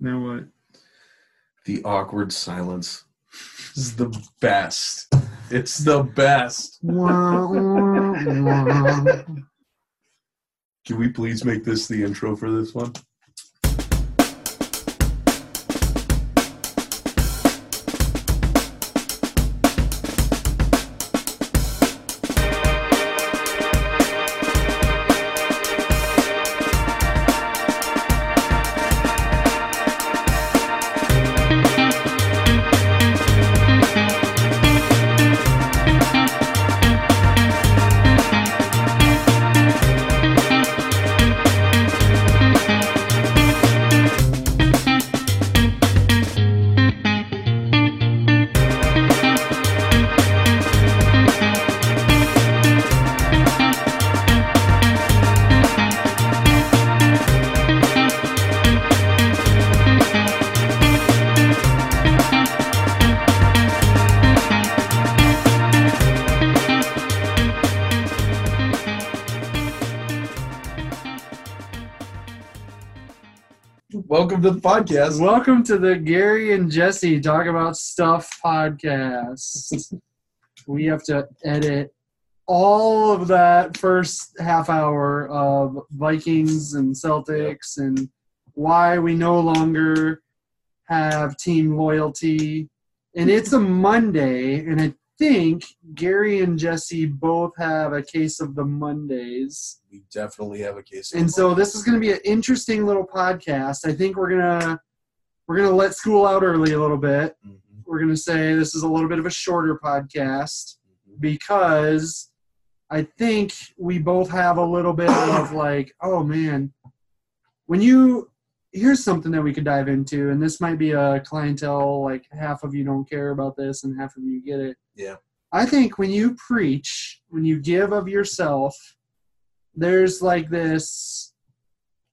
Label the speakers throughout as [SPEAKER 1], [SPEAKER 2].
[SPEAKER 1] Now what?
[SPEAKER 2] The awkward silence is the best. It's the best. Can we please make this the intro for this one? Welcome to the podcast.
[SPEAKER 1] Welcome to the Garry and Jesse Talk About Stuff podcast. we have to edit all of that first half hour of Vikings and Celtics and why we no longer have team loyalty. And it's a Monday, and I think Garry and Jesse both have a case of the Mondays.
[SPEAKER 2] We definitely have a case. of
[SPEAKER 1] And so this is going to be an interesting little podcast. I think we're gonna we're gonna let school out early a little bit.
[SPEAKER 2] Mhm,
[SPEAKER 1] We're gonna say this is a little bit of a shorter podcast
[SPEAKER 2] mhm.
[SPEAKER 1] because I think we both have a little bit of like, oh man, when you here's something that we could dive into, and this might be a clientele like half of you don't care about this and half of you get it.
[SPEAKER 2] Yeah.
[SPEAKER 1] I think when you preach, when you give of yourself, there's like this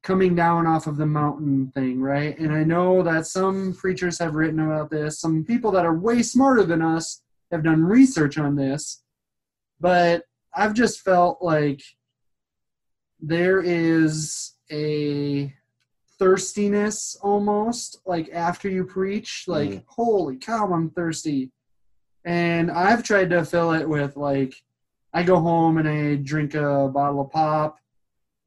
[SPEAKER 1] coming down off of the mountain thing, right? And I know that some preachers have written about this. Some people that are way smarter than us have done research on this. But I've just felt like there is a thirstiness almost like after you preach like
[SPEAKER 2] Mm.
[SPEAKER 1] holy cow i'm thirsty and i've tried to fill it with like i go home and i drink a bottle of pop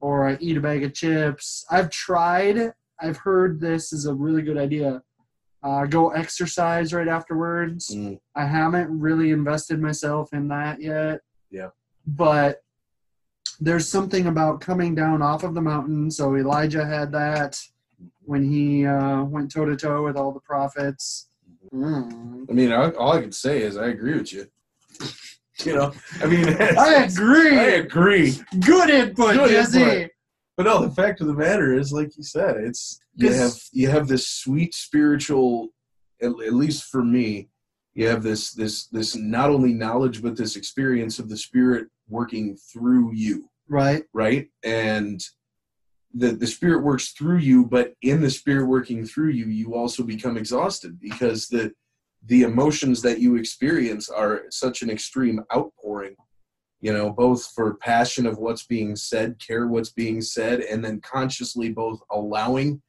[SPEAKER 1] or i eat a bag of chips i've tried i've heard this is a really good idea uh, go exercise right afterwards
[SPEAKER 2] Mm,
[SPEAKER 1] I haven't really invested myself in that yet.
[SPEAKER 2] Yeah.
[SPEAKER 1] But there's something about coming down off of the mountain. So Elijah had that when he uh, went toe to toe with all the prophets. Mm.
[SPEAKER 2] I mean, I, all I can say is I agree with you. You know, I mean,
[SPEAKER 1] I agree.
[SPEAKER 2] I agree.
[SPEAKER 1] Good input,
[SPEAKER 2] Good
[SPEAKER 1] Jesse.
[SPEAKER 2] input. But no, the fact of the matter is, like you said, it's you
[SPEAKER 1] Yes.
[SPEAKER 2] have you have this sweet spiritual, at, at least for me, you have this this this not only knowledge but this experience of the Spirit working through you,
[SPEAKER 1] Right.
[SPEAKER 2] right? And the the Spirit works through you, but in the Spirit working through you, you also become exhausted because the the emotions that you experience are such an extreme outpouring you know both for passion of what's being said care what's being said and then consciously both allowing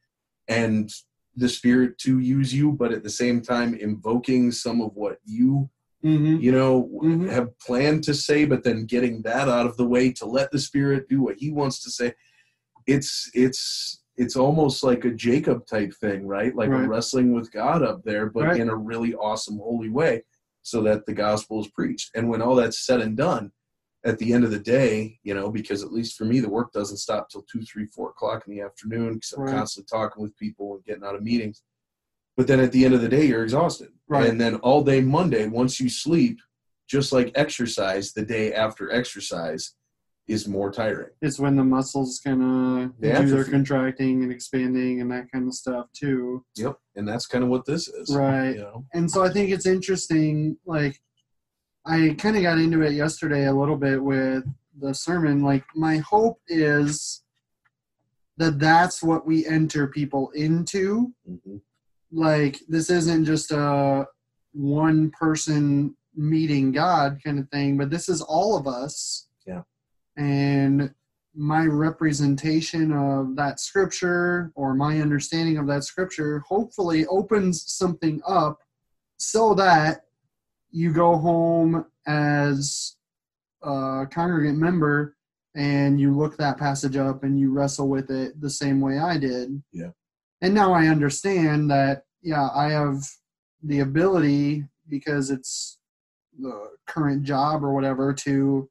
[SPEAKER 2] and the spirit to use you but at the same time invoking some of what you
[SPEAKER 1] Mm-hmm.
[SPEAKER 2] you know
[SPEAKER 1] Mhm.
[SPEAKER 2] have planned to say but then getting that out of the way to let the spirit do what he wants to say it's it's it's almost like a jacob type thing right like
[SPEAKER 1] Right.
[SPEAKER 2] wrestling with god up there but
[SPEAKER 1] Right.
[SPEAKER 2] in a really awesome holy way so that the gospel is preached and when all that's said and done at the end of the day you know because at least for me the work doesn't stop till two three four o'clock in the afternoon because i'm
[SPEAKER 1] Right.
[SPEAKER 2] constantly talking with people and getting out of meetings but then at the end of the day you're exhausted
[SPEAKER 1] Right.
[SPEAKER 2] and then all day monday once you sleep just like exercise the day after exercise is more tiring
[SPEAKER 1] It's when the muscles kind of
[SPEAKER 2] They
[SPEAKER 1] do their contracting and expanding and that kind of stuff too.
[SPEAKER 2] yep and that's kind of what this is
[SPEAKER 1] Right.
[SPEAKER 2] you know
[SPEAKER 1] and so I think it's interesting. Like, I kind of got into it yesterday a little bit with the sermon. Like, my hope is that that's what we enter people into.
[SPEAKER 2] Mhm.
[SPEAKER 1] Like, this isn't just a one person meeting God kind of thing, but this is all of us.
[SPEAKER 2] Yeah.
[SPEAKER 1] And my representation of that scripture or my understanding of that scripture hopefully opens something up so that you go home as a congregant member and you look that passage up and you wrestle with it the same way I did.
[SPEAKER 2] Yeah.
[SPEAKER 1] And now I understand that, yeah, I have the ability because it's the current job or whatever to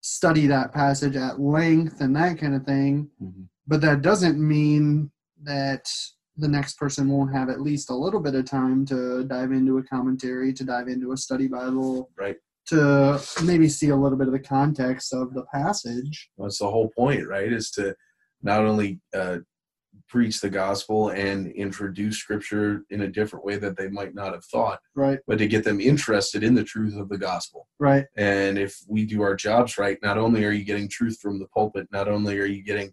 [SPEAKER 1] study that passage at length and that kind of thing.
[SPEAKER 2] Mhm.
[SPEAKER 1] But that doesn't mean that the next person won't have at least a little bit of time to dive into a commentary, to dive into a study Bible,
[SPEAKER 2] Right.
[SPEAKER 1] to maybe see a little bit of the context of the passage.
[SPEAKER 2] That's the whole point, right? Is to not only uh, preach the gospel and introduce scripture in a different way that they might not have thought,
[SPEAKER 1] Right,
[SPEAKER 2] but to get them interested in the truth of the gospel.
[SPEAKER 1] right,
[SPEAKER 2] And if we do our jobs right, not only are you getting truth from the pulpit, not only are you getting,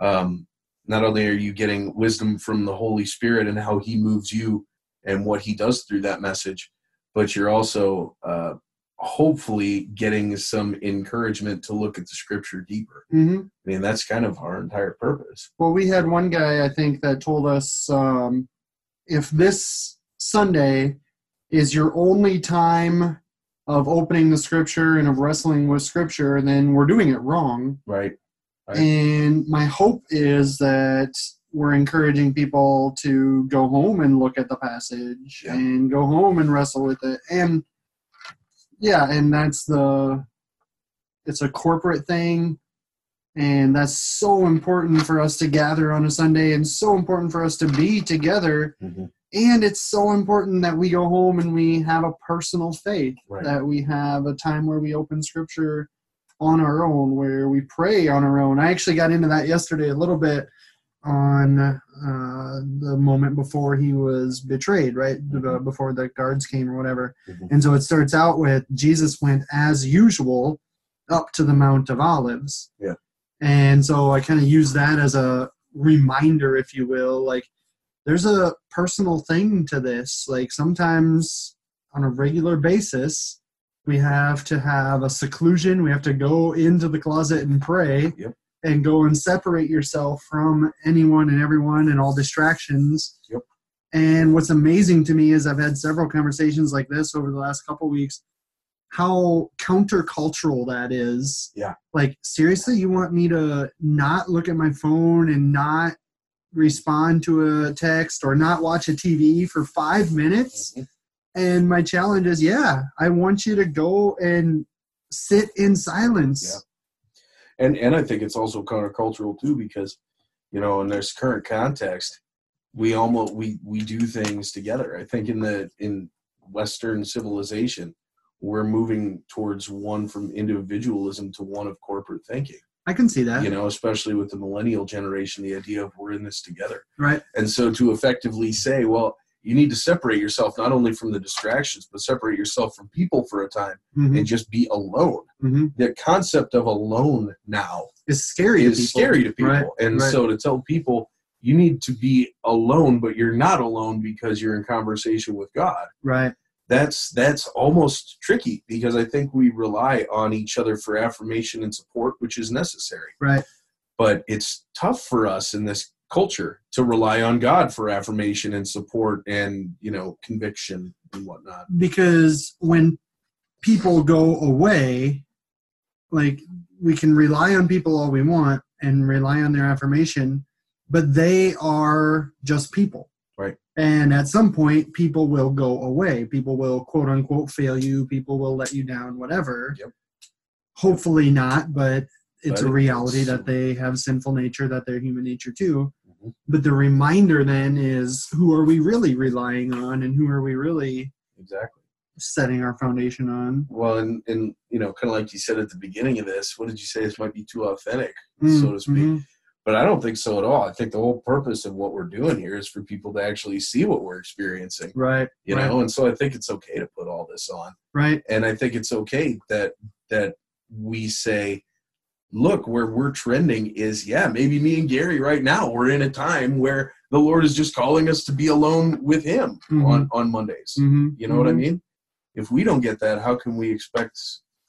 [SPEAKER 2] um, not only are you getting wisdom from the Holy Spirit and how He moves you and what He does through that message, but you're also uh, hopefully getting some encouragement to look at the Scripture deeper.
[SPEAKER 1] hmm
[SPEAKER 2] I mean, that's kind of our entire purpose.
[SPEAKER 1] Well, we had one guy, I think, that told us um, if this Sunday is your only time of opening the scripture and of wrestling with scripture, then we're doing it wrong.
[SPEAKER 2] Right. Right.
[SPEAKER 1] And my hope is that we're encouraging people to go home and look at the passage
[SPEAKER 2] Yeah.
[SPEAKER 1] and go home and wrestle with it. And yeah, and that's the it's a corporate thing and that's so important for us to gather on a Sunday and so important for us to be together
[SPEAKER 2] Mhm.
[SPEAKER 1] and it's so important that we go home and we have a personal faith
[SPEAKER 2] Right.
[SPEAKER 1] that we have a time where we open scripture on our own where we pray on our own i actually got into that yesterday a little bit on uh, the moment before he was betrayed right
[SPEAKER 2] Mhm.
[SPEAKER 1] before the guards came or whatever
[SPEAKER 2] Mhm.
[SPEAKER 1] and so it starts out with jesus went as usual up to the mount of olives
[SPEAKER 2] Yeah.
[SPEAKER 1] and so i kind of use that as a reminder if you will like there's a personal thing to this like sometimes on a regular basis we have to have a seclusion we have to go into the closet and pray
[SPEAKER 2] Yep.
[SPEAKER 1] And go and separate yourself from anyone and everyone and all distractions
[SPEAKER 2] Yep.
[SPEAKER 1] and what's amazing to me is i've had several conversations like this over the last couple weeks how countercultural that is
[SPEAKER 2] Yeah.
[SPEAKER 1] like seriously you want me to not look at my phone and not respond to a text or not watch a tv for five minutes
[SPEAKER 2] Mhm.
[SPEAKER 1] and my challenge is yeah i want you to go and sit in silence
[SPEAKER 2] and and I think it's also countercultural too because you know in this current context we almost we we do things together. I think in the in Western civilization we're moving towards one from individualism to one of corporate thinking.
[SPEAKER 1] i can see that
[SPEAKER 2] You know, especially with the millennial generation, the idea of we're in this together.
[SPEAKER 1] right
[SPEAKER 2] And so to effectively say, well, you need to separate yourself not only from the distractions, but separate yourself from people for a time
[SPEAKER 1] hmm
[SPEAKER 2] and just be alone.
[SPEAKER 1] hmm
[SPEAKER 2] The concept of alone now
[SPEAKER 1] is scary to
[SPEAKER 2] is
[SPEAKER 1] people.
[SPEAKER 2] scary to people.
[SPEAKER 1] Right,
[SPEAKER 2] and
[SPEAKER 1] right.
[SPEAKER 2] so to tell people you need to be alone, but you're not alone because you're in conversation with God.
[SPEAKER 1] right
[SPEAKER 2] That's that's almost tricky because I think we rely on each other for affirmation and support, which is necessary.
[SPEAKER 1] right
[SPEAKER 2] But it's tough for us in this culture to rely on God for affirmation and support and you know conviction and whatnot.
[SPEAKER 1] because when people go away like we can rely on people all we want and rely on their affirmation but they are just people
[SPEAKER 2] Right.
[SPEAKER 1] and at some point people will go away people will quote unquote fail you people will let you down whatever
[SPEAKER 2] Yep.
[SPEAKER 1] hopefully not but it's
[SPEAKER 2] But
[SPEAKER 1] a reality
[SPEAKER 2] is.
[SPEAKER 1] that they have sinful nature that they're human nature too
[SPEAKER 2] Mhm.
[SPEAKER 1] but the reminder then is who are we really relying on and who are we really
[SPEAKER 2] Exactly.
[SPEAKER 1] setting our foundation on.
[SPEAKER 2] Well, and and you know, kind of like you said at the beginning of this, what did you say? This might be too authentic,
[SPEAKER 1] Mm,
[SPEAKER 2] so to speak.
[SPEAKER 1] mhm.
[SPEAKER 2] But I don't think so at all. I think the whole purpose of what we're doing here is for people to actually see what we're experiencing,
[SPEAKER 1] Right.
[SPEAKER 2] you
[SPEAKER 1] right,
[SPEAKER 2] know. And so I think it's okay to put all this on,
[SPEAKER 1] Right.
[SPEAKER 2] and I think it's okay that that we say, look, where we're trending is yeah, maybe me and Garry right now we're in a time where the Lord is just calling us to be alone with Him
[SPEAKER 1] Mhm.
[SPEAKER 2] on on Mondays.
[SPEAKER 1] hmm
[SPEAKER 2] You know what I mean? If we don't get that, how can we expect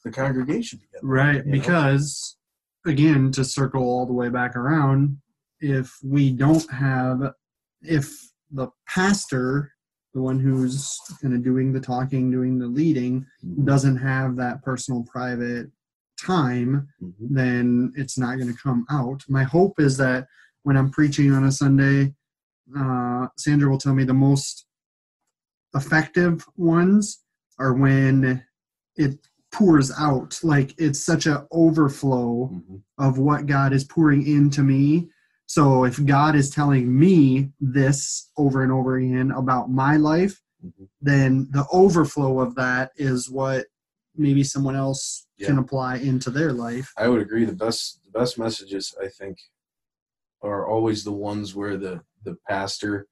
[SPEAKER 2] the congregation to get that?
[SPEAKER 1] Right.
[SPEAKER 2] you know?
[SPEAKER 1] Because again to circle all the way back around if we don't have if the pastor the one who's kind of doing the talking doing the leading doesn't have that personal private time
[SPEAKER 2] Mhm.
[SPEAKER 1] then it's not going to come out my hope is that when i'm preaching on a sunday uh, sandra will tell me the most effective ones are when it pours out like it's such a overflow
[SPEAKER 2] Mhm.
[SPEAKER 1] of what God is pouring into me. So if God is telling me this over and over again about my life,
[SPEAKER 2] Mhm.
[SPEAKER 1] then the overflow of that is what maybe someone else can apply into their life.
[SPEAKER 2] I would agree. The best the best messages I think are always the ones where the the pastor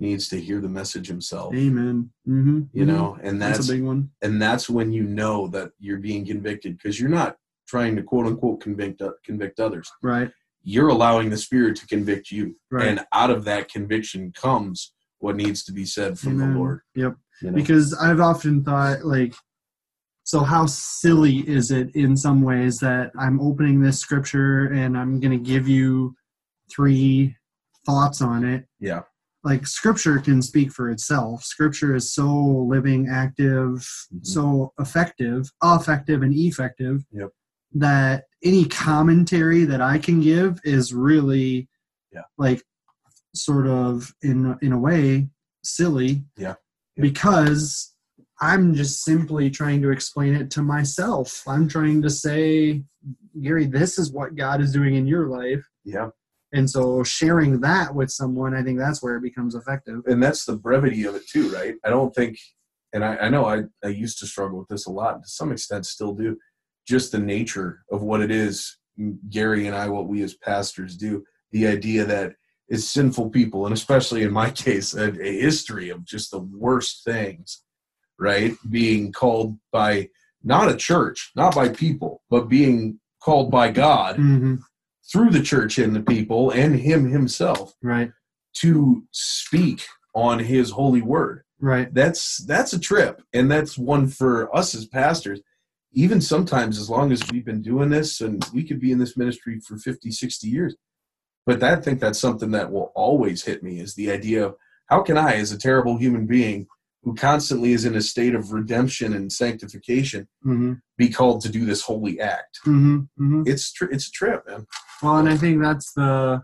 [SPEAKER 2] needs to hear the message himself.
[SPEAKER 1] Amen. hmm
[SPEAKER 2] You know, and
[SPEAKER 1] that's,
[SPEAKER 2] that's
[SPEAKER 1] a big one.
[SPEAKER 2] and that's when you know that you're being convicted because you're not trying to quote unquote convict convict others.
[SPEAKER 1] Right.
[SPEAKER 2] You're allowing the Spirit to convict you,
[SPEAKER 1] Right.
[SPEAKER 2] and out of that conviction comes what needs to be said from
[SPEAKER 1] Amen.
[SPEAKER 2] the Lord.
[SPEAKER 1] Yep.
[SPEAKER 2] You know?
[SPEAKER 1] because I've often thought like so how silly is it in some ways that I'm opening this scripture and I'm going to give you three thoughts on it
[SPEAKER 2] yeah,
[SPEAKER 1] like scripture can speak for itself scripture is so living active
[SPEAKER 2] Mhm.
[SPEAKER 1] so effective effective and effective
[SPEAKER 2] Yep.
[SPEAKER 1] that any commentary that i can give is really
[SPEAKER 2] Yeah.
[SPEAKER 1] like sort of in in a way silly
[SPEAKER 2] Yeah. Yeah.
[SPEAKER 1] because i'm just simply trying to explain it to myself i'm trying to say garry this is what god is doing in your life
[SPEAKER 2] yeah.
[SPEAKER 1] and so sharing that with someone, I think that's where it becomes effective.
[SPEAKER 2] and that's the brevity of it too, right? I don't think, and I, I know I, I used to struggle with this a lot, to some extent still do, just the nature of what it is, mm, Garry and I, what we as pastors do, the idea that it's sinful people, and especially in my case, a, a history of just the worst things, right? Being called by not a church, not by people, but being called by God
[SPEAKER 1] Mm-hmm.
[SPEAKER 2] through the church and the people and Him Himself
[SPEAKER 1] Right,
[SPEAKER 2] to speak on his holy word
[SPEAKER 1] right,
[SPEAKER 2] that's that's a trip and that's one for us as pastors even sometimes as long as we've been doing this and we could be in this ministry for 50 60 years but that, i think that's something that will always hit me is the idea of how can i as a terrible human being who constantly is in a state of redemption and sanctification
[SPEAKER 1] mm-hmm.
[SPEAKER 2] be called to do this holy act
[SPEAKER 1] Mm-hmm. Mm-hmm.
[SPEAKER 2] it's tr- it's a trip man
[SPEAKER 1] Well, and I think that's the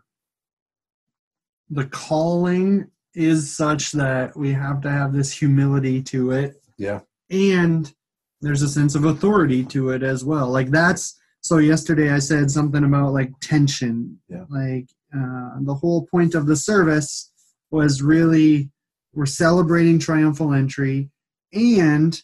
[SPEAKER 1] the calling is such that we have to have this humility to it,
[SPEAKER 2] yeah
[SPEAKER 1] and there's a sense of authority to it as well. Like that's so. Yesterday I said something about like tension.
[SPEAKER 2] Yeah.
[SPEAKER 1] Like uh, the whole point of the service was really we're celebrating triumphal entry, and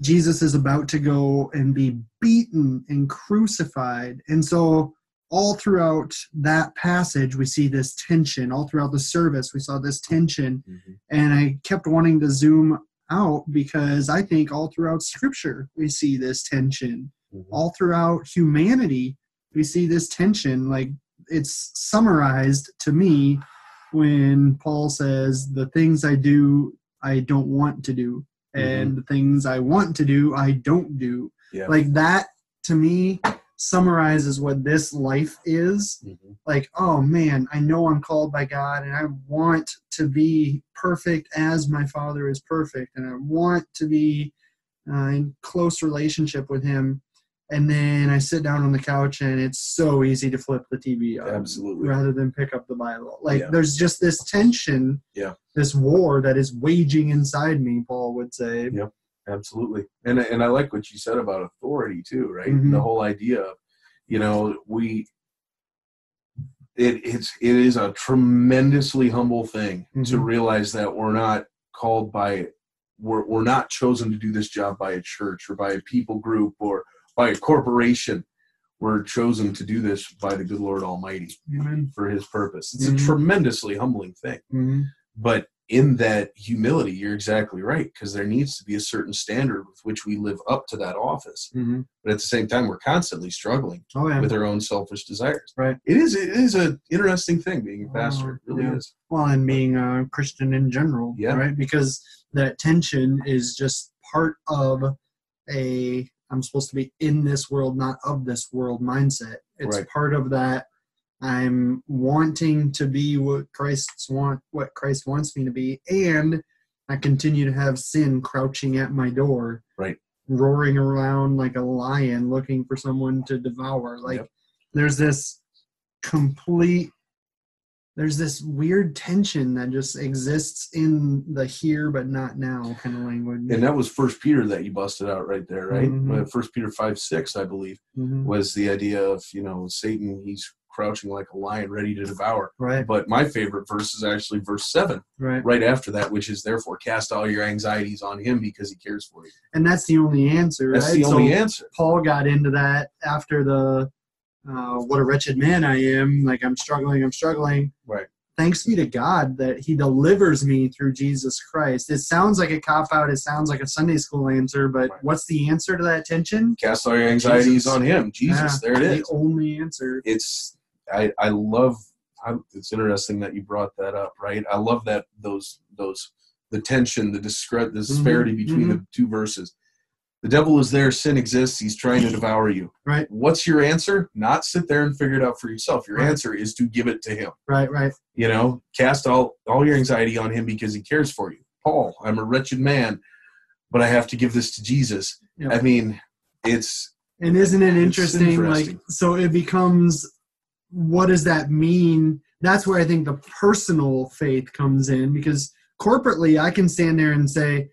[SPEAKER 1] Jesus is about to go and be beaten and crucified. And so, all throughout that passage, we see this tension. All throughout the service, we saw this tension. Mm-hmm. And I kept wanting to zoom out because I think all throughout Scripture, we see this tension. Mm-hmm. All throughout humanity, we see this tension. Like it's summarized to me when Paul says, The things I do, I don't want to do and the things I want to do, I don't do.
[SPEAKER 2] Yeah.
[SPEAKER 1] Like that to me summarizes what this life is.
[SPEAKER 2] Mhm.
[SPEAKER 1] Like, oh man, I know I'm called by God and I want to be perfect as my Father is perfect and I want to be uh, in close relationship with Him. And then I sit down on the couch and it's so easy to flip the TV on
[SPEAKER 2] absolutely
[SPEAKER 1] rather than pick up the Bible. Like
[SPEAKER 2] Yeah.
[SPEAKER 1] there's just this tension,
[SPEAKER 2] Yeah.
[SPEAKER 1] this war that is waging inside me. Paul would say,
[SPEAKER 2] Yeah. absolutely and and i like what you said about authority too right
[SPEAKER 1] Mhm.
[SPEAKER 2] the whole idea of you know we it it's it is a tremendously humble thing to
[SPEAKER 1] Mhm.
[SPEAKER 2] realize that we're not called by we're, we're not chosen to do this job by a church or by a people group or by a corporation we're chosen to do this by the good lord almighty
[SPEAKER 1] Amen.
[SPEAKER 2] for his purpose it's
[SPEAKER 1] Mhm.
[SPEAKER 2] a tremendously humbling thing
[SPEAKER 1] Mhm.
[SPEAKER 2] but in that humility you're exactly right because there needs to be a certain standard with which we live up to that office
[SPEAKER 1] Mhm.
[SPEAKER 2] but at the same time we're constantly struggling
[SPEAKER 1] Oh yeah.
[SPEAKER 2] with our own selfish desires
[SPEAKER 1] Right.
[SPEAKER 2] it is it is an interesting thing being a pastor it really
[SPEAKER 1] Yeah.
[SPEAKER 2] is
[SPEAKER 1] well, and being a Christian in general,
[SPEAKER 2] Yeah.
[SPEAKER 1] right? Because that tension is just part of a I'm supposed to be in this world, not of this world mindset. It's
[SPEAKER 2] Right.
[SPEAKER 1] part of that. I'm wanting to be what Christ's want, what Christ wants me to be, and I continue to have sin crouching at my door,
[SPEAKER 2] Right.
[SPEAKER 1] roaring around like a lion looking for someone to devour. Like
[SPEAKER 2] Yep.
[SPEAKER 1] there's this complete there's this weird tension that just exists in the here but not now kind of language.
[SPEAKER 2] And that was First Peter that you busted out right there, right?
[SPEAKER 1] Mhm.
[SPEAKER 2] First Peter five six, I believe,
[SPEAKER 1] Mhm.
[SPEAKER 2] was the idea of you know Satan. He's crouching like a lion, ready to devour.
[SPEAKER 1] Right,
[SPEAKER 2] But my favorite verse is actually verse seven,
[SPEAKER 1] right.
[SPEAKER 2] right after that, which is therefore cast all your anxieties on him because he cares for you.
[SPEAKER 1] And that's the only answer,
[SPEAKER 2] That's
[SPEAKER 1] right?
[SPEAKER 2] the only
[SPEAKER 1] so
[SPEAKER 2] answer.
[SPEAKER 1] Paul got into that after the uh, what a wretched man I am. Like I'm struggling, I'm struggling.
[SPEAKER 2] Right.
[SPEAKER 1] Thanks be to God that He delivers me through Jesus Christ. It sounds like a cop out. It sounds like a Sunday school answer, but
[SPEAKER 2] Right.
[SPEAKER 1] what's the answer to that tension?
[SPEAKER 2] Cast all your anxieties
[SPEAKER 1] Jesus.
[SPEAKER 2] on him. Jesus,
[SPEAKER 1] Yeah,
[SPEAKER 2] there it is.
[SPEAKER 1] The only answer.
[SPEAKER 2] it's I I love I, it's interesting that you brought that up, right? I love that those those the tension, the discre- the disparity between the two verses. The devil is there, sin exists, he's trying to devour you.
[SPEAKER 1] Right.
[SPEAKER 2] What's your answer? Not sit there and figure it out for yourself. Your
[SPEAKER 1] Right.
[SPEAKER 2] answer is to give it to him.
[SPEAKER 1] Right, right.
[SPEAKER 2] You know, cast all all your anxiety on him because he cares for you. Paul, I'm a wretched man, but I have to give this to Jesus.
[SPEAKER 1] Yeah.
[SPEAKER 2] I mean, it's
[SPEAKER 1] And isn't it interesting?
[SPEAKER 2] interesting.
[SPEAKER 1] Like, so it becomes what does that mean? That's where I think the personal faith comes in because corporately, I can stand there and say,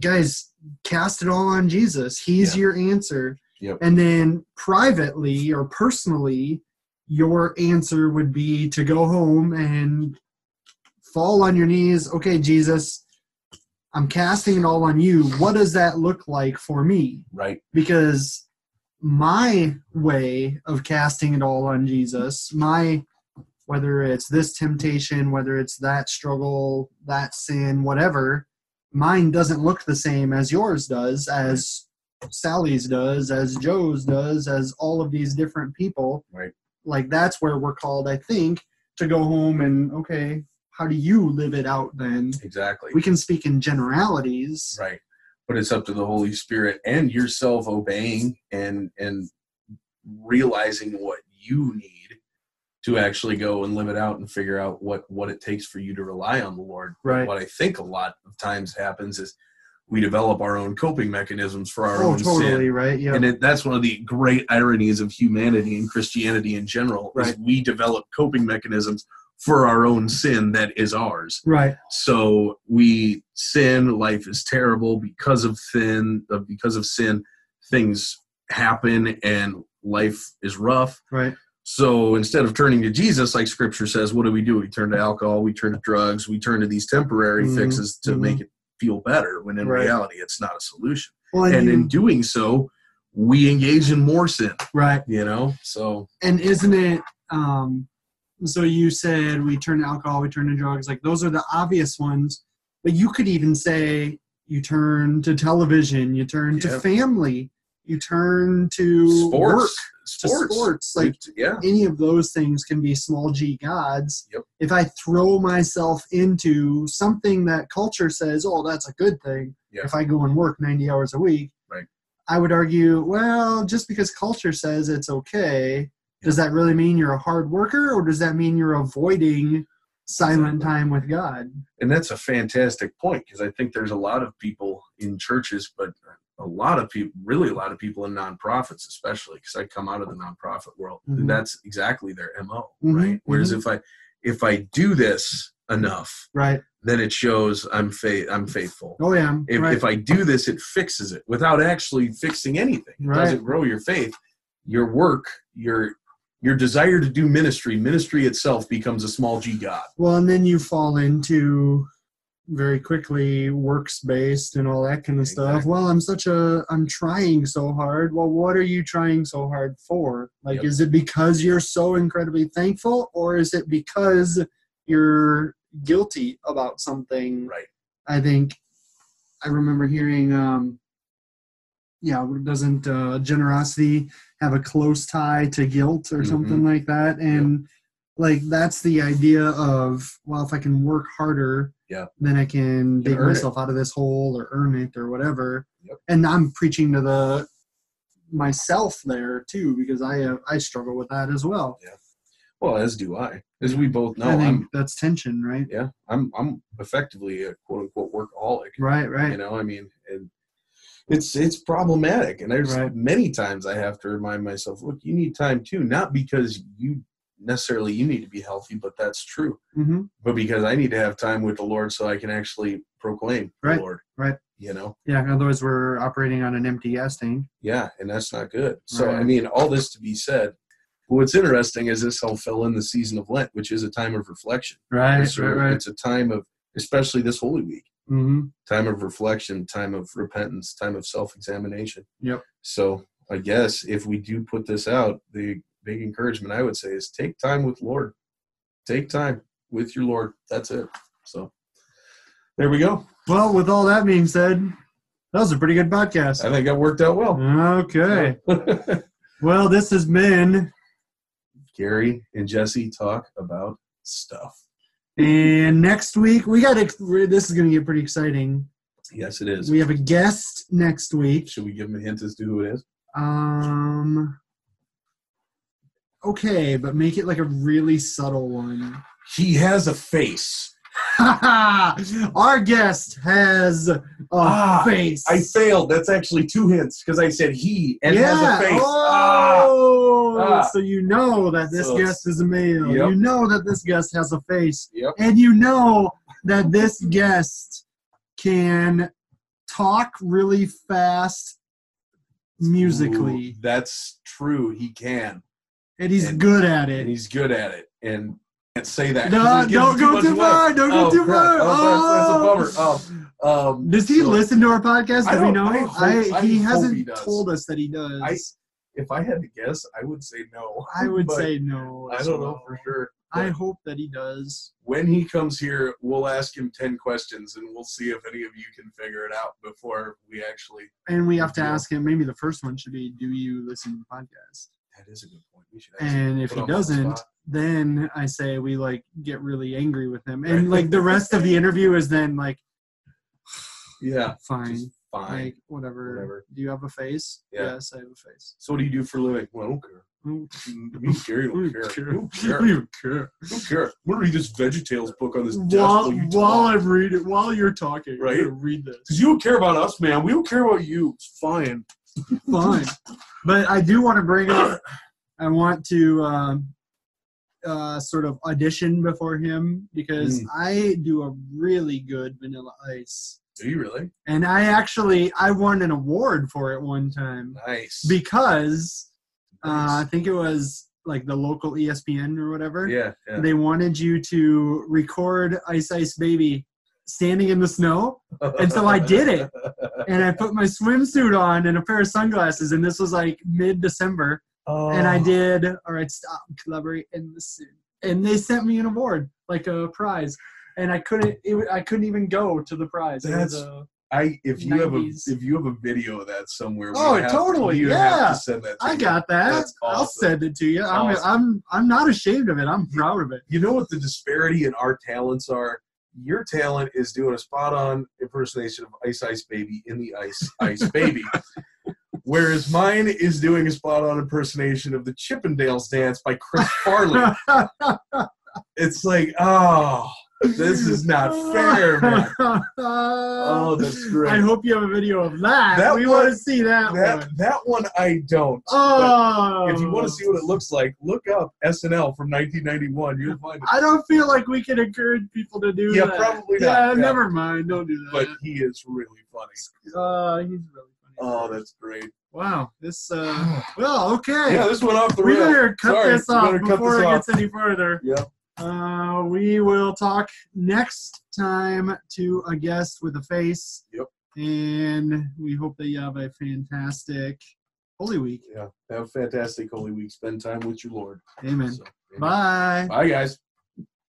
[SPEAKER 1] guys, cast it all on Jesus. He's
[SPEAKER 2] Yeah.
[SPEAKER 1] your answer.
[SPEAKER 2] Yep.
[SPEAKER 1] And then privately or personally, your answer would be to go home and fall on your knees. Okay, Jesus, I'm casting it all on you. What does that look like for me?
[SPEAKER 2] right.
[SPEAKER 1] because my way of casting it all on Jesus, my whether it's this temptation, whether it's that struggle, that sin, whatever, mine doesn't look the same as yours does, as Sally's does, as Joe's does, as all of these different people.
[SPEAKER 2] Right.
[SPEAKER 1] Like that's where we're called, I think, to go home and okay, how do you live it out then?
[SPEAKER 2] Exactly.
[SPEAKER 1] We can speak in generalities.
[SPEAKER 2] right but it's up to the holy spirit and yourself obeying and and realizing what you need to actually go and live it out and figure out what what it takes for you to rely on the lord
[SPEAKER 1] Right.
[SPEAKER 2] what i think a lot of times happens is we develop our own coping mechanisms for our
[SPEAKER 1] Oh,
[SPEAKER 2] own
[SPEAKER 1] totally,
[SPEAKER 2] sin
[SPEAKER 1] right? Yeah.
[SPEAKER 2] and it, that's one of the great ironies of humanity and christianity in general is we develop coping mechanisms for our own sin that is ours
[SPEAKER 1] right.
[SPEAKER 2] so we sin life is terrible because of sin uh, because of sin things happen and life is rough
[SPEAKER 1] Right.
[SPEAKER 2] So instead of turning to jesus like scripture says what do we do we turn to alcohol we turn to drugs we turn to these temporary
[SPEAKER 1] Mhm,
[SPEAKER 2] fixes to
[SPEAKER 1] mhm.
[SPEAKER 2] make it feel better when in
[SPEAKER 1] Right.
[SPEAKER 2] reality it's not a solution
[SPEAKER 1] Well,
[SPEAKER 2] and
[SPEAKER 1] you-
[SPEAKER 2] in doing so we engage in more sin
[SPEAKER 1] right.
[SPEAKER 2] you know so
[SPEAKER 1] And isn't it? Um, so you said we turn to alcohol, we turn to drugs. Like those are the obvious ones. But you could even say you turn to television, you turn to family, you turn to
[SPEAKER 2] sports
[SPEAKER 1] work,
[SPEAKER 2] sports,
[SPEAKER 1] sports. Like
[SPEAKER 2] yeah
[SPEAKER 1] any of those things can be small g gods.
[SPEAKER 2] Yep.
[SPEAKER 1] If I throw myself into something that culture says, oh, that's a good thing, if I go and work 90 hours a week,
[SPEAKER 2] Right.
[SPEAKER 1] I would argue, well, just because culture says it's okay, does that really mean you're a hard worker or does that mean you're avoiding silent
[SPEAKER 2] Exactly.
[SPEAKER 1] time with God?
[SPEAKER 2] and that's a fantastic point because I think there's a lot of people in churches, but a lot of people, really a lot of people in nonprofits, especially because I come out of the nonprofit world.
[SPEAKER 1] Mhm.
[SPEAKER 2] That's exactly their mo,
[SPEAKER 1] Mhm,
[SPEAKER 2] right? Whereas
[SPEAKER 1] mhm.
[SPEAKER 2] if I if I do this enough,
[SPEAKER 1] Right.
[SPEAKER 2] then it shows I'm faith I'm faithful.
[SPEAKER 1] Oh, yeah.
[SPEAKER 2] If,
[SPEAKER 1] right.
[SPEAKER 2] if I do this, it fixes it without actually fixing anything. It
[SPEAKER 1] Right.
[SPEAKER 2] doesn't grow your faith. Your work, your your desire to do ministry, ministry itself becomes a small g god.
[SPEAKER 1] Well, and then you fall into very quickly works based and all that kind of stuff. Well, I'm such a I'm trying so hard. Well, what are you trying so hard for? Like
[SPEAKER 2] Yep.
[SPEAKER 1] is it because you're so incredibly thankful or is it because you're guilty about something?
[SPEAKER 2] Right.
[SPEAKER 1] I think I remember hearing um yeah, doesn't uh, generosity have a close tie to guilt or
[SPEAKER 2] Mhm.
[SPEAKER 1] something like that? And like that's the idea of well, if I can work harder,
[SPEAKER 2] Yeah.
[SPEAKER 1] then I can dig
[SPEAKER 2] earn it.
[SPEAKER 1] myself out of this hole or earn it or whatever.
[SPEAKER 2] Yep.
[SPEAKER 1] And I'm preaching to the myself there too because I uh, I struggle with that as well. Yeah.
[SPEAKER 2] Well, as do I, as we both know.
[SPEAKER 1] I think
[SPEAKER 2] I'm
[SPEAKER 1] that's tension, right?
[SPEAKER 2] yeah, I'm I'm effectively a quote unquote workaholic.
[SPEAKER 1] Right, right.
[SPEAKER 2] You know, I mean, and it's it's problematic, and there's
[SPEAKER 1] Right.
[SPEAKER 2] many times I have to remind myself, look, you need time too, not because you necessarily you need to be healthy, but that's true,
[SPEAKER 1] hmm
[SPEAKER 2] but because I need to have time with the Lord so I can actually proclaim
[SPEAKER 1] Right,
[SPEAKER 2] the Lord.
[SPEAKER 1] right.
[SPEAKER 2] You know,
[SPEAKER 1] Yeah. Otherwise, we're operating on an empty gas tank.
[SPEAKER 2] yeah, and that's not good. So I mean, all this to be said. What's interesting is this all fell in the season of Lent, which is a time of reflection.
[SPEAKER 1] Right,
[SPEAKER 2] It's, a,
[SPEAKER 1] right, right.
[SPEAKER 2] it's a time of, especially this Holy Week,
[SPEAKER 1] hmm
[SPEAKER 2] time of reflection, time of repentance, time of self-examination.
[SPEAKER 1] Yep.
[SPEAKER 2] So I guess if we do put this out, the big encouragement I would say is take time with Lord. Take time with your Lord. That's it. So there we go.
[SPEAKER 1] Well, with all that being said, that was a pretty good podcast.
[SPEAKER 2] I think that worked out well.
[SPEAKER 1] Okay. Well, this has been,
[SPEAKER 2] Garry and Jesse talk about stuff.
[SPEAKER 1] and next week we got. This is going to get pretty exciting.
[SPEAKER 2] Yes, it is.
[SPEAKER 1] We have a guest next week.
[SPEAKER 2] Should we give them a hint as to who it is?
[SPEAKER 1] Um. Okay, but make it like a really subtle one.
[SPEAKER 2] He has a face.
[SPEAKER 1] Our guest has a
[SPEAKER 2] Ah,
[SPEAKER 1] face.
[SPEAKER 2] I failed. That's actually two hints because I said he and
[SPEAKER 1] yeah.
[SPEAKER 2] has a face. Ah.
[SPEAKER 1] Oh,
[SPEAKER 2] Ah.
[SPEAKER 1] so you know that this
[SPEAKER 2] So
[SPEAKER 1] guest is a male.
[SPEAKER 2] Yep.
[SPEAKER 1] You know that this guest has a face,
[SPEAKER 2] Yep.
[SPEAKER 1] and you know that this guest can talk really fast musically,
[SPEAKER 2] Ooh, that's true. He can,
[SPEAKER 1] and he's
[SPEAKER 2] and-
[SPEAKER 1] good at it.
[SPEAKER 2] and he's good at it. And can't say that.
[SPEAKER 1] No, don't go too far. Don't go
[SPEAKER 2] Oh,
[SPEAKER 1] too far.
[SPEAKER 2] Oh, that's, that's a bummer. Um, um,
[SPEAKER 1] Does he
[SPEAKER 2] so
[SPEAKER 1] listen to our podcast?
[SPEAKER 2] I
[SPEAKER 1] Do we
[SPEAKER 2] don't-
[SPEAKER 1] know?
[SPEAKER 2] I hope- I
[SPEAKER 1] he
[SPEAKER 2] hope
[SPEAKER 1] hasn't
[SPEAKER 2] he
[SPEAKER 1] told us that he does.
[SPEAKER 2] I- If I had to guess, I would say no.
[SPEAKER 1] I would say no.
[SPEAKER 2] I don't know for sure.
[SPEAKER 1] I hope that he does.
[SPEAKER 2] when he comes here, we'll ask him ten questions, and we'll see if any of you can figure it out before we actually.
[SPEAKER 1] And we have to ask him. Maybe the first one should be, "Do you listen to the podcast?"
[SPEAKER 2] That is a good point. We should.
[SPEAKER 1] And if he
[SPEAKER 2] the
[SPEAKER 1] doesn't,
[SPEAKER 2] spot.
[SPEAKER 1] then I say we like get really angry with him, and like the rest of the interview is then like
[SPEAKER 2] yeah,
[SPEAKER 1] fine,
[SPEAKER 2] fine.
[SPEAKER 1] like whatever.
[SPEAKER 2] Whatever.
[SPEAKER 1] Do you have a face?
[SPEAKER 2] Yeah.
[SPEAKER 1] Yes, I have a face.
[SPEAKER 2] So what do you do for a living? Well, I don't care. Me Garry
[SPEAKER 1] I
[SPEAKER 2] don't care.
[SPEAKER 1] care.
[SPEAKER 2] I don't care.
[SPEAKER 1] don't even care.
[SPEAKER 2] I don't care. I'm gonna read this VeggieTales book on this desk
[SPEAKER 1] While,
[SPEAKER 2] while
[SPEAKER 1] while. I'm reading, while you're talking,
[SPEAKER 2] Right?
[SPEAKER 1] Read this.
[SPEAKER 2] Because you don't care about us, man. We don't care about you. It's fine.
[SPEAKER 1] Fine. but I do want to bring up. I want to um, uh, sort of audition before him because
[SPEAKER 2] Mm.
[SPEAKER 1] I do a really good Vanilla Ice,
[SPEAKER 2] Do you really?
[SPEAKER 1] and I actually I won an award for it one time
[SPEAKER 2] Nice.
[SPEAKER 1] because uh, I think it was like the local ESPN or whatever.
[SPEAKER 2] yeah, yeah.
[SPEAKER 1] They wanted you to record Ice Ice Baby standing in the snow and so I did it. and I put my swimsuit on and a pair of sunglasses, and this was like mid December, oh. and I
[SPEAKER 2] Oh.
[SPEAKER 1] did all right. Stop, collaborate, and listen. And they sent me an award, like a prize, and I couldn't. It, I couldn't even go to the prize.
[SPEAKER 2] That's- I if you have a if you have a video of that somewhere,
[SPEAKER 1] Oh,
[SPEAKER 2] have-
[SPEAKER 1] totally,
[SPEAKER 2] you
[SPEAKER 1] yeah.
[SPEAKER 2] have to send that. To
[SPEAKER 1] I got that.
[SPEAKER 2] That's
[SPEAKER 1] I'll send it to you. I'm,
[SPEAKER 2] Awesome.
[SPEAKER 1] I'm, I'm not ashamed of it. I'm proud of it.
[SPEAKER 2] You know what the disparity in our talents are? Your talent is doing a spot on impersonation of Ice Ice Baby in the Ice Ice Baby. Whereas mine is doing a spot on impersonation of the Chippendales dance by Chris Farley. it's like, oh, this is not fair, man. Oh, that's great.
[SPEAKER 1] I hope you have a video of that.
[SPEAKER 2] That
[SPEAKER 1] we
[SPEAKER 2] one-
[SPEAKER 1] want to see that,
[SPEAKER 2] that
[SPEAKER 1] one.
[SPEAKER 2] that one I don't.
[SPEAKER 1] Oh,
[SPEAKER 2] if you want to see what it looks like, look up SNL from 1991. You'll find it.
[SPEAKER 1] I don't feel like we can encourage people to do that.
[SPEAKER 2] Yeah,
[SPEAKER 1] that.
[SPEAKER 2] probably
[SPEAKER 1] Yeah,
[SPEAKER 2] not, yeah.
[SPEAKER 1] never mind. Don't do that.
[SPEAKER 2] But he is really funny.
[SPEAKER 1] uh, he's really funny.
[SPEAKER 2] Oh, that's great.
[SPEAKER 1] wow. This. Uh, well, okay.
[SPEAKER 2] Yeah, this went off the
[SPEAKER 1] we better cut
[SPEAKER 2] Sorry,
[SPEAKER 1] this off before
[SPEAKER 2] this
[SPEAKER 1] it
[SPEAKER 2] off.
[SPEAKER 1] gets any further.
[SPEAKER 2] Yep.
[SPEAKER 1] Uh, we will talk next time to a guest with a face.
[SPEAKER 2] Yep.
[SPEAKER 1] And we hope that you have a fantastic Holy Week.
[SPEAKER 2] Yeah. Have a fantastic Holy Week. Spend time with your Lord.
[SPEAKER 1] Amen.
[SPEAKER 2] So, amen.
[SPEAKER 1] Bye.
[SPEAKER 2] Bye, guys.